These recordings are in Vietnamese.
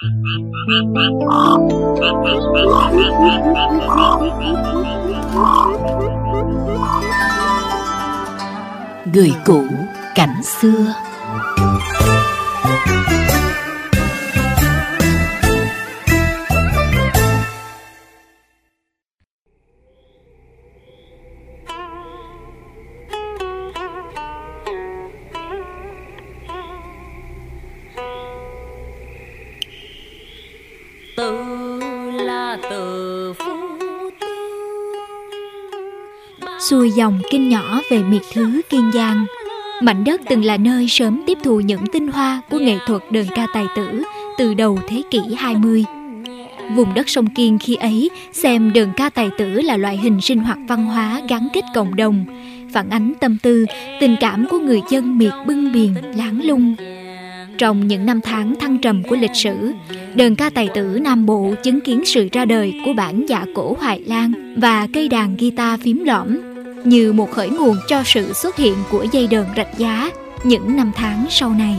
Người cũ cảnh xưa. Xuôi dòng kinh nhỏ về miệt thứ Kiên Giang. Mảnh đất từng là nơi sớm tiếp thu những tinh hoa của nghệ thuật đơn ca tài tử từ đầu thế kỷ 20. Vùng đất sông Kiên khi ấy xem đơn ca tài tử là loại hình sinh hoạt văn hóa gắn kết cộng đồng, phản ánh tâm tư, tình cảm của người dân miệt bưng biển, láng lung. Trong những năm tháng thăng trầm của lịch sử, đơn ca tài tử Nam Bộ chứng kiến sự ra đời của bản dạ cổ Hoài Lan và cây đàn guitar phím lõm như một khởi nguồn cho sự xuất hiện của dây đờn rạch giá những năm tháng sau này.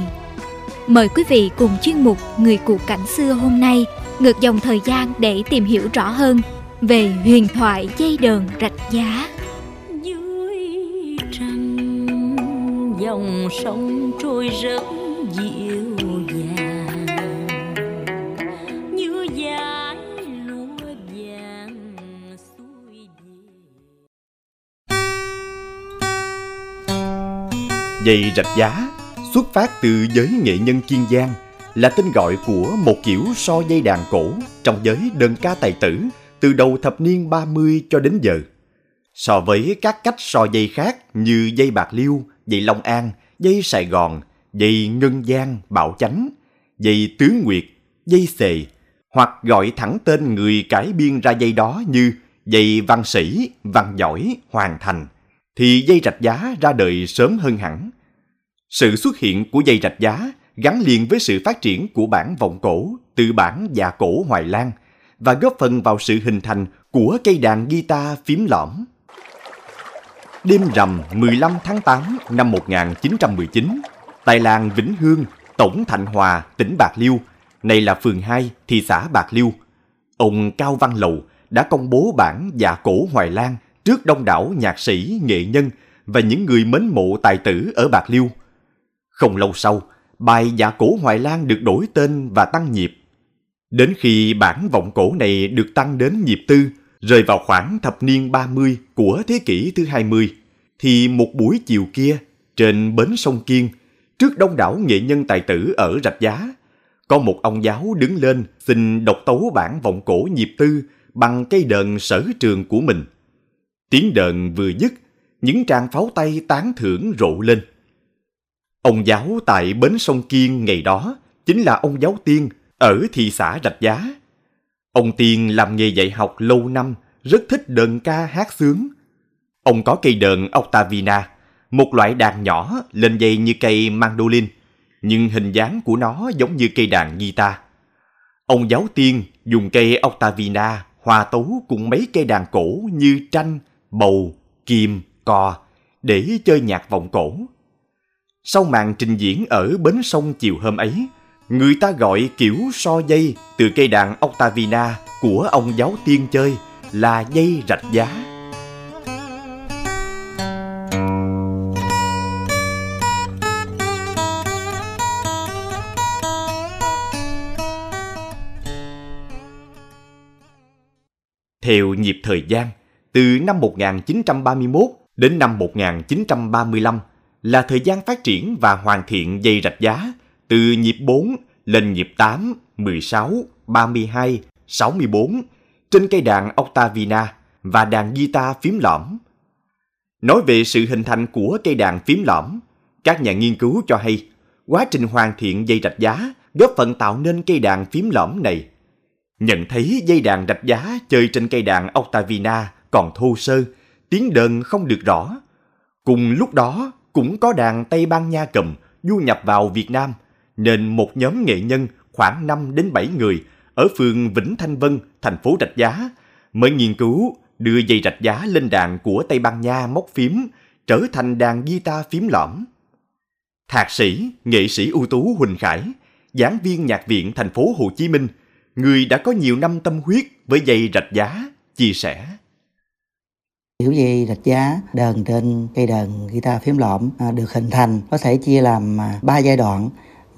Mời quý vị cùng chuyên mục Người cụ cảnh xưa hôm nay ngược dòng thời gian để tìm hiểu rõ hơn về huyền thoại dây đờn rạch giá. Dưới trăng, dòng sông trôi rất dịu Dây rạch giá xuất phát từ giới nghệ nhân Kiên Giang là tên gọi của một kiểu so dây đàn cổ trong giới đơn ca tài tử từ đầu thập niên 30 cho đến giờ. So với các cách so dây khác như dây bạc liêu, dây Long An, dây Sài Gòn, dây Ngân Giang, Bảo Chánh, dây Tứ Nguyệt, dây Xề, hoặc gọi thẳng tên người cải biên ra dây đó như dây văn sĩ, văn giỏi, hoàn thành – thì dây rạch giá ra đời sớm hơn hẳn. Sự xuất hiện của dây rạch giá gắn liền với sự phát triển của bản vọng cổ từ bản và dạ cổ Hoài Lan và góp phần vào sự hình thành của cây đàn guitar phím lõm. Đêm rằm 15 tháng 8 năm 1919, tại làng Vĩnh Hương, Tổng Thạnh Hòa, tỉnh Bạc Liêu, này là phường 2, thị xã Bạc Liêu, ông Cao Văn Lầu đã công bố bản dạ cổ Hoài Lan – trước đông đảo nhạc sĩ, nghệ nhân và những người mến mộ tài tử ở Bạc Liêu. Không lâu sau, bài Dạ Cổ Hoài Lan được đổi tên và tăng nhịp. Đến khi bản vọng cổ này được tăng đến nhịp tư, rơi vào khoảng thập niên 30 của thế kỷ thứ 20, thì một buổi chiều kia, trên bến sông Kiên, trước đông đảo nghệ nhân tài tử ở Rạch Giá, có một ông giáo đứng lên xin độc tấu bản vọng cổ nhịp tư bằng cây đờn sở trường của mình – Tiếng đờn vừa dứt, những tràng pháo tay tán thưởng rộ lên. Ông giáo tại bến sông Kiên ngày đó chính là ông giáo Tiên ở thị xã Rạch Giá. Ông Tiên làm nghề dạy học lâu năm, rất thích đờn ca hát sướng. Ông có cây đờn Octavina, một loại đàn nhỏ lên dây như cây mandolin, nhưng hình dáng của nó giống như cây đàn guitar. Ông giáo tiên dùng cây Octavina hòa tấu cùng mấy cây đàn cổ như tranh, bầu, kim, cò để chơi nhạc vọng cổ. Sau màn trình diễn ở bến sông chiều hôm ấy, người ta gọi kiểu so dây từ cây đàn Octavina của ông giáo tiên chơi là dây rạch giá. Theo nhịp thời gian, từ năm 1931 đến năm 1935 là thời gian phát triển và hoàn thiện dây rạch giá từ nhịp 4 lên nhịp 8, 16, 32, 64 trên cây đàn Octavina và đàn guitar phím lõm. Nói về sự hình thành của cây đàn phím lõm, các nhà nghiên cứu cho hay quá trình hoàn thiện dây rạch giá góp phần tạo nên cây đàn phím lõm này. Nhận thấy dây đàn rạch giá chơi trên cây đàn Octavina còn thô sơ, tiếng đờn không được rõ. Cùng lúc đó cũng có đàn Tây Ban Nha cầm du nhập vào Việt Nam, nên một nhóm nghệ nhân khoảng 5 đến 7 người ở phường Vĩnh Thanh Vân, thành phố Rạch Giá mới nghiên cứu đưa dây rạch giá lên đàn của Tây Ban Nha móc phím trở thành đàn guitar phím lõm. Thạc sĩ, nghệ sĩ ưu tú Huỳnh Khải giảng viên nhạc viện thành phố Hồ Chí Minh, người đã có nhiều năm tâm huyết với dây rạch giá, chia sẻ. Kiểu dây rạch giá đờn trên cây đờn guitar phím lõm à, được hình thành có thể chia làm à, ba giai đoạn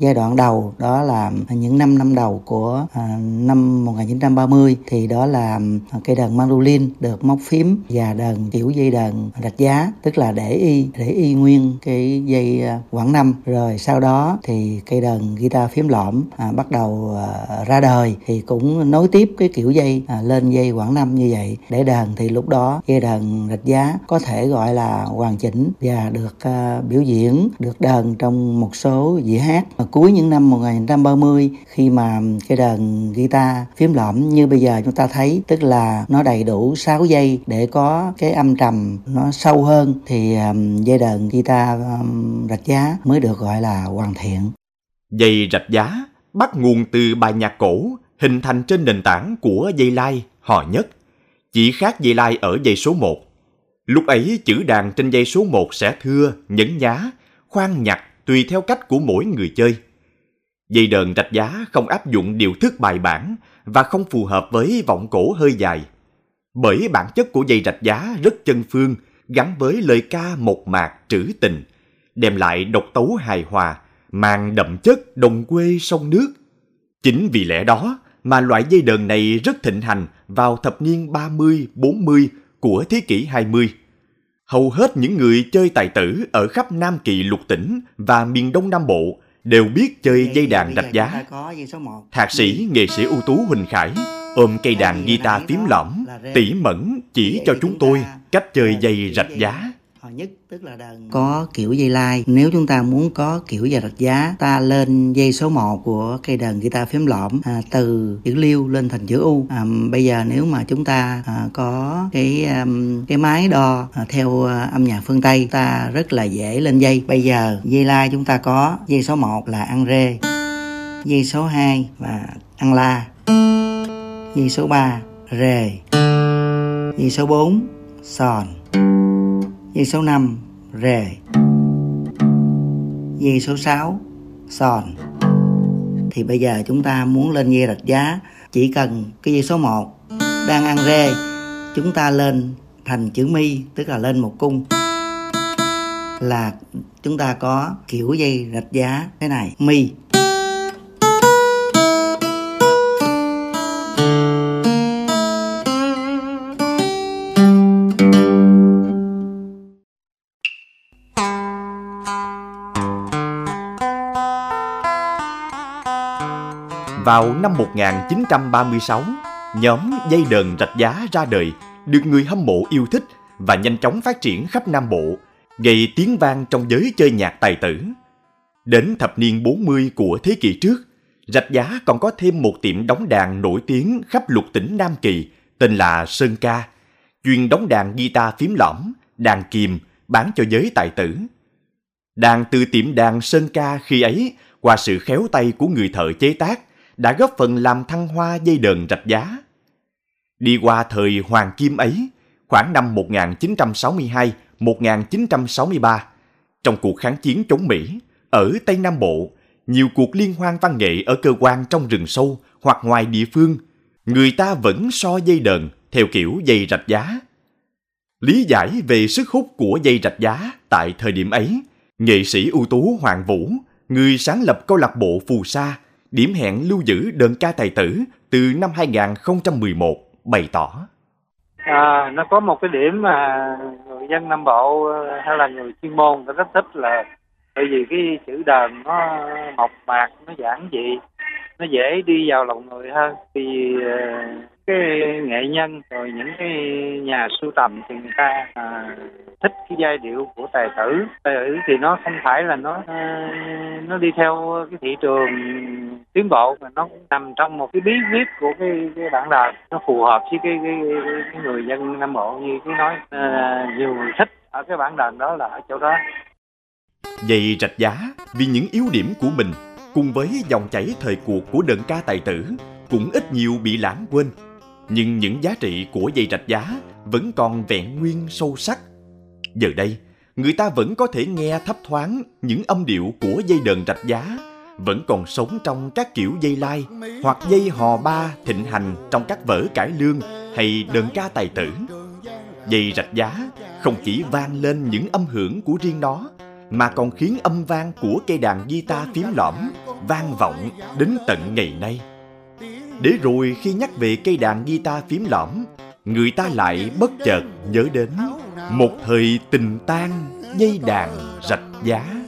giai đoạn đầu đó là những năm năm đầu của à, năm 1930 thì đó là à, cây đờn mandolin được móc phím và đờn kiểu dây đờn rạch giá tức là để y để y nguyên cái dây quảng quãng năm. Rồi sau đó thì cây đờn guitar phím lõm à, bắt đầu à, ra đời thì cũng nối tiếp cái kiểu dây à, lên dây quãng năm như vậy. Để đờn thì lúc đó dây đờn rạch giá có thể gọi là hoàn chỉnh và được à, biểu diễn được đờn trong một số dĩa hát cuối những năm 1930 khi mà cái đàn guitar phím lõm như bây giờ chúng ta thấy tức là nó đầy đủ 6 giây để có cái âm trầm nó sâu hơn thì um, dây đàn guitar um, rạch giá mới được gọi là hoàn thiện. Dây rạch giá bắt nguồn từ bài nhạc cổ hình thành trên nền tảng của dây lai, hò nhất. Chỉ khác dây lai ở dây số 1. Lúc ấy chữ đàn trên dây số 1 sẽ thưa, nhấn nhá, khoan nhặt tùy theo cách của mỗi người chơi. Dây đờn rạch giá không áp dụng điều thức bài bản và không phù hợp với vọng cổ hơi dài. Bởi bản chất của dây rạch giá rất chân phương, gắn với lời ca một mạc trữ tình, đem lại độc tấu hài hòa, mang đậm chất đồng quê sông nước. Chính vì lẽ đó mà loại dây đờn này rất thịnh hành vào thập niên 30-40 của thế kỷ 20. Hầu hết những người chơi tài tử ở khắp Nam Kỳ lục tỉnh và miền Đông Nam Bộ đều biết chơi dây đàn rạch giá. Thạc sĩ, nghệ sĩ ưu tú Huỳnh Khải ôm cây đàn guitar phím lõm, tỉ mẩn chỉ cho chúng tôi cách chơi dây rạch giá nhất tức là đàn có kiểu dây lai. Nếu chúng ta muốn có kiểu dây đặt giá ta lên dây số 1 của cây đàn guitar phím lõm à, từ chữ liêu lên thành chữ u. À, bây giờ nếu mà chúng ta à, có cái um, cái máy đo à, theo à, âm nhạc phương tây ta rất là dễ lên dây. Bây giờ dây lai chúng ta có dây số 1 là ăn rê dây số 2 là ăn la dây số 3 rề dây số 4 sòn Dây số 5 rề. Dây số 6 sòn. Thì bây giờ chúng ta muốn lên dây rạch giá, Chỉ cần cái dây số 1 đang ăn rê Chúng ta lên thành chữ mi, Tức là lên một cung. Là chúng ta có kiểu dây rạch giá thế này, Mi. Vào năm 1936, nhóm dây đờn rạch giá ra đời, được người hâm mộ yêu thích và nhanh chóng phát triển khắp Nam Bộ, gây tiếng vang trong giới chơi nhạc tài tử. Đến thập niên 40 của thế kỷ trước, rạch giá còn có thêm một tiệm đóng đàn nổi tiếng khắp lục tỉnh Nam Kỳ tên là Sơn Ca, chuyên đóng đàn guitar phím lõm, đàn kìm, bán cho giới tài tử. Đàn từ tiệm đàn Sơn Ca khi ấy, qua sự khéo tay của người thợ chế tác, đã góp phần làm thăng hoa dây đờn rạch giá. Đi qua thời hoàng kim ấy, khoảng năm 1962-1963, trong cuộc kháng chiến chống Mỹ, ở Tây Nam Bộ, nhiều cuộc liên hoan văn nghệ ở cơ quan trong rừng sâu hoặc ngoài địa phương, người ta vẫn so dây đờn theo kiểu dây rạch giá. Lý giải về sức hút của dây rạch giá tại thời điểm ấy, nghệ sĩ ưu tú Hoàng Vũ, người sáng lập câu lạc bộ Phù Sa, điểm hẹn lưu giữ đơn ca tài tử từ năm 2011 bày tỏ. À, nó có một cái điểm mà người dân Nam Bộ ờ, hay là người chuyên môn rất thích là bởi vì cái chữ đờn nó mộc mạc, nó giản dị, nó dễ đi vào lòng người hơn. Vì cái nghệ nhân rồi những cái nhà sưu tầm thì người ta à, thích cái giai điệu của tài tử. Tài tử thì nó không phải là nó à, nó đi theo cái thị trường tiến bộ mà nó cũng nằm trong một cái bí quyết của cái cái bản đàn nó phù hợp với cái cái, cái, người dân nam bộ như cái nói à, nhiều người thích ở cái bản đàn đó là ở chỗ đó. Vậy rạch giá vì những yếu điểm của mình cùng với dòng chảy thời cuộc của đơn ca tài tử cũng ít nhiều bị lãng quên nhưng những giá trị của dây rạch giá vẫn còn vẹn nguyên sâu sắc. Giờ đây, người ta vẫn có thể nghe thấp thoáng những âm điệu của dây đờn rạch giá vẫn còn sống trong các kiểu dây lai hoặc dây hò ba thịnh hành trong các vở cải lương hay đơn ca tài tử. Dây rạch giá không chỉ vang lên những âm hưởng của riêng nó mà còn khiến âm vang của cây đàn guitar phím lõm vang vọng đến tận ngày nay. Để rồi khi nhắc về cây đàn guitar phím lõm, người ta lại bất chợt nhớ đến một thời tình tan dây đàn rạch giá.